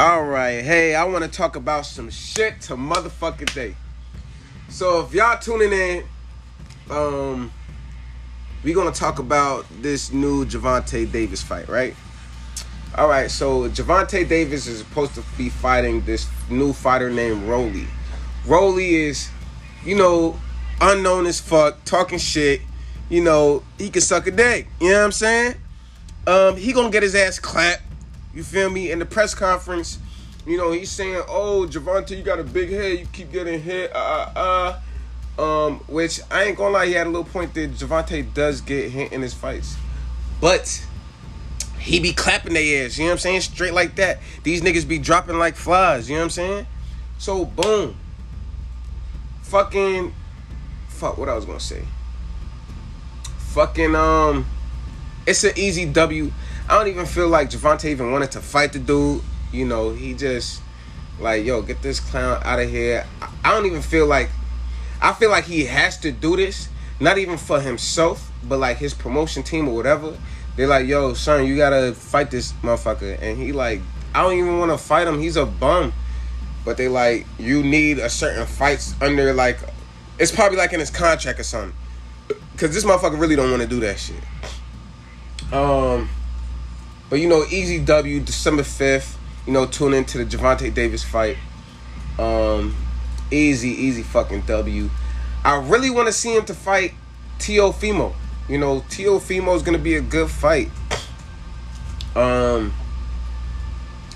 All right, hey, I want to talk about some shit to motherfucking day. So if y'all tuning in, um, we gonna talk about this new Gervonta Davis fight, right? All right, so Gervonta Davis is supposed to be fighting this new fighter named Rolly. Rolly is, you know, unknown as fuck, talking shit. You know, he can suck a dick. You know what I'm saying? Um, he gonna get his ass clapped. You feel me? In the press conference, you know, he's saying, "Oh, Gervonta, you got a big head. You keep getting hit." Uh, uh, uh. Um, which I ain't gonna lie, he had a little point that Gervonta does get hit in his fights, but he be clapping their ass. You know what I'm saying? Straight like that. These niggas be dropping like flies. You know what I'm saying? So boom. Fucking. Fuck. What I was gonna say. Fucking um. It's an easy W. I don't even feel like Gervonta even wanted to fight the dude. You know, he just like, yo, get this clown out of here. I don't even feel like I feel like he has to do this, not even for himself, but like his promotion team or whatever. They're like, yo, son, you gotta fight this motherfucker. And he like, I don't even wanna fight him. He's a bum. But they like, you need a certain fights under like it's probably like in his contract or something. Cause this motherfucker really don't wanna do that shit. Um but you know, easy W, December fifth. You know, tune into the Gervonta Davis fight. Um, easy, easy fucking W. I really want to see him to fight Teofimo. You know, Teofimo is gonna be a good fight. Um,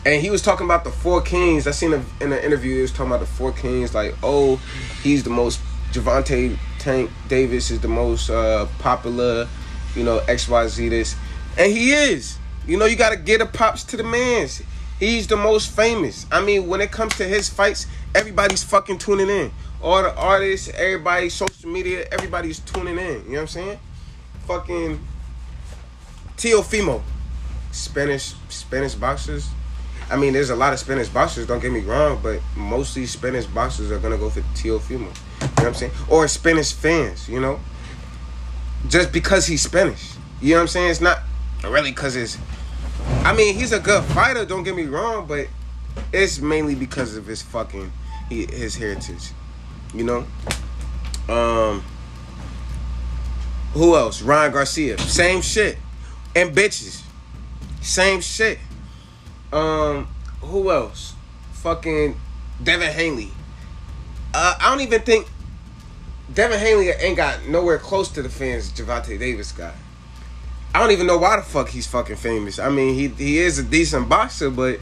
and he was talking about the four kings. I seen a, in an interview he was talking about the four kings. Like, oh, he's the most. Gervonta Tank Davis is the most uh, popular. You know, X Y Z this, and he is. You know, you gotta get a props to the man's. He's the most famous. I mean, when it comes to his fights, everybody's fucking tuning in. All the artists, everybody, social media, everybody's tuning in. You know what I'm saying? Fucking Teofimo, Spanish Spanish boxers. I mean, there's a lot of Spanish boxers. Don't get me wrong, but mostly Spanish boxers are gonna go for Teofimo. You know what I'm saying? Or Spanish fans. You know, just because he's Spanish. You know what I'm saying? It's not really because it's I mean, he's a good fighter. Don't get me wrong, but it's mainly because of his fucking he, his heritage. You know. Um. Who else? Ryan Garcia. Same shit. And bitches. Same shit. Um. Who else? Fucking Devin Haney. Uh, I don't even think Devin Haney ain't got nowhere close to the fans Gervonta Davis got. I don't even know why the fuck he's fucking famous. I mean, he he is a decent boxer, but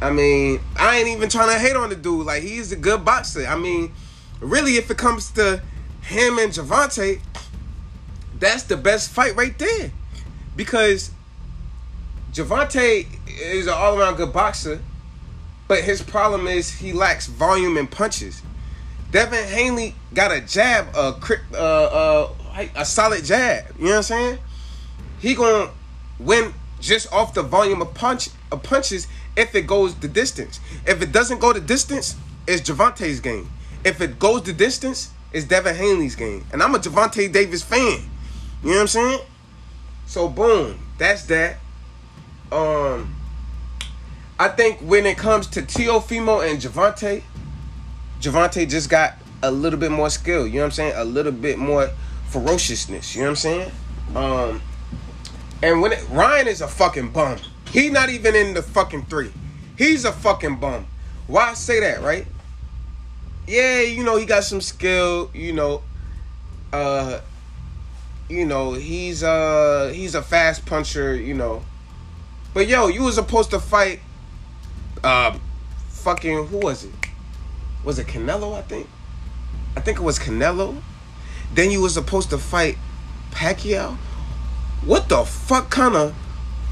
I mean, I ain't even trying to hate on the dude. Like he's a good boxer. I mean, really, if it comes to him and Gervonta, that's the best fight right there, because Gervonta is an all around good boxer, but his problem is he lacks volume and punches. Devin Haney got a jab, a uh, uh, a solid jab. You know what I'm saying? He gonna win just off the volume of punch of punches if it goes the distance. If it doesn't go the distance, it's Gervonta's game. If it goes the distance, it's Devin Haney's game. And I'm a Gervonta Davis fan. You know what I'm saying? So boom, that's that. Um I think when it comes to Teofimo and Gervonta, Gervonta just got a little bit more skill, you know what I'm saying? A little bit more ferociousness, you know what I'm saying? Um and when it, Ryan is a fucking bum. He not even in the fucking three. He's a fucking bum. Why say that, right? Yeah, you know, he got some skill, you know. Uh you know, he's uh he's a fast puncher, you know. But yo, you was supposed to fight uh fucking who was it? Was it Canelo, I think? I think it was Canelo. Then you was supposed to fight Pacquiao. What the fuck kind of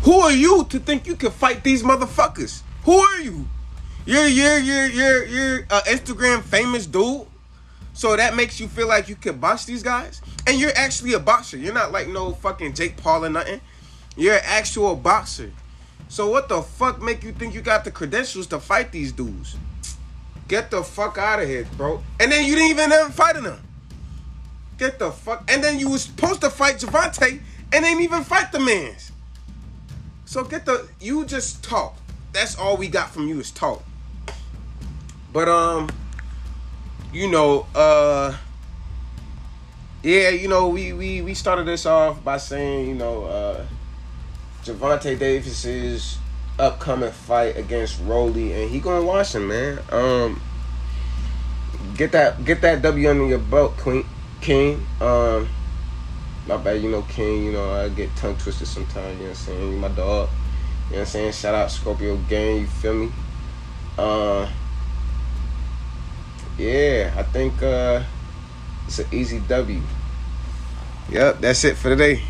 who are you to think you can fight these motherfuckers? Who are you? You're you're you're you're you're a Instagram famous dude. So that makes you feel like you can box these guys? And you're actually a boxer. You're not like no fucking Jake Paul or nothing. You're an actual boxer. So what the fuck make you think you got the credentials to fight these dudes? Get the fuck out of here, bro. And then you didn't even ever fight them. Get the fuck. And then you was supposed to fight Gervonta and ain't even fight the man's. So get the you just talk. that's all we got from you is talk. But um, you know, uh, yeah, you know, we we we started this off by saying, you know, uh, Gervonta Davis's upcoming fight against Rolly, and he gonna watch him, man. Um, get that get that W under your belt, Queen King. Um, my bad, you know, King. You know, I get tongue twisted sometimes. You know what I'm saying? My dog. You know what I'm saying? Shout out Scorpio Gang. You feel me? Uh, yeah, I think uh, it's an easy W. Yep, that's it for today.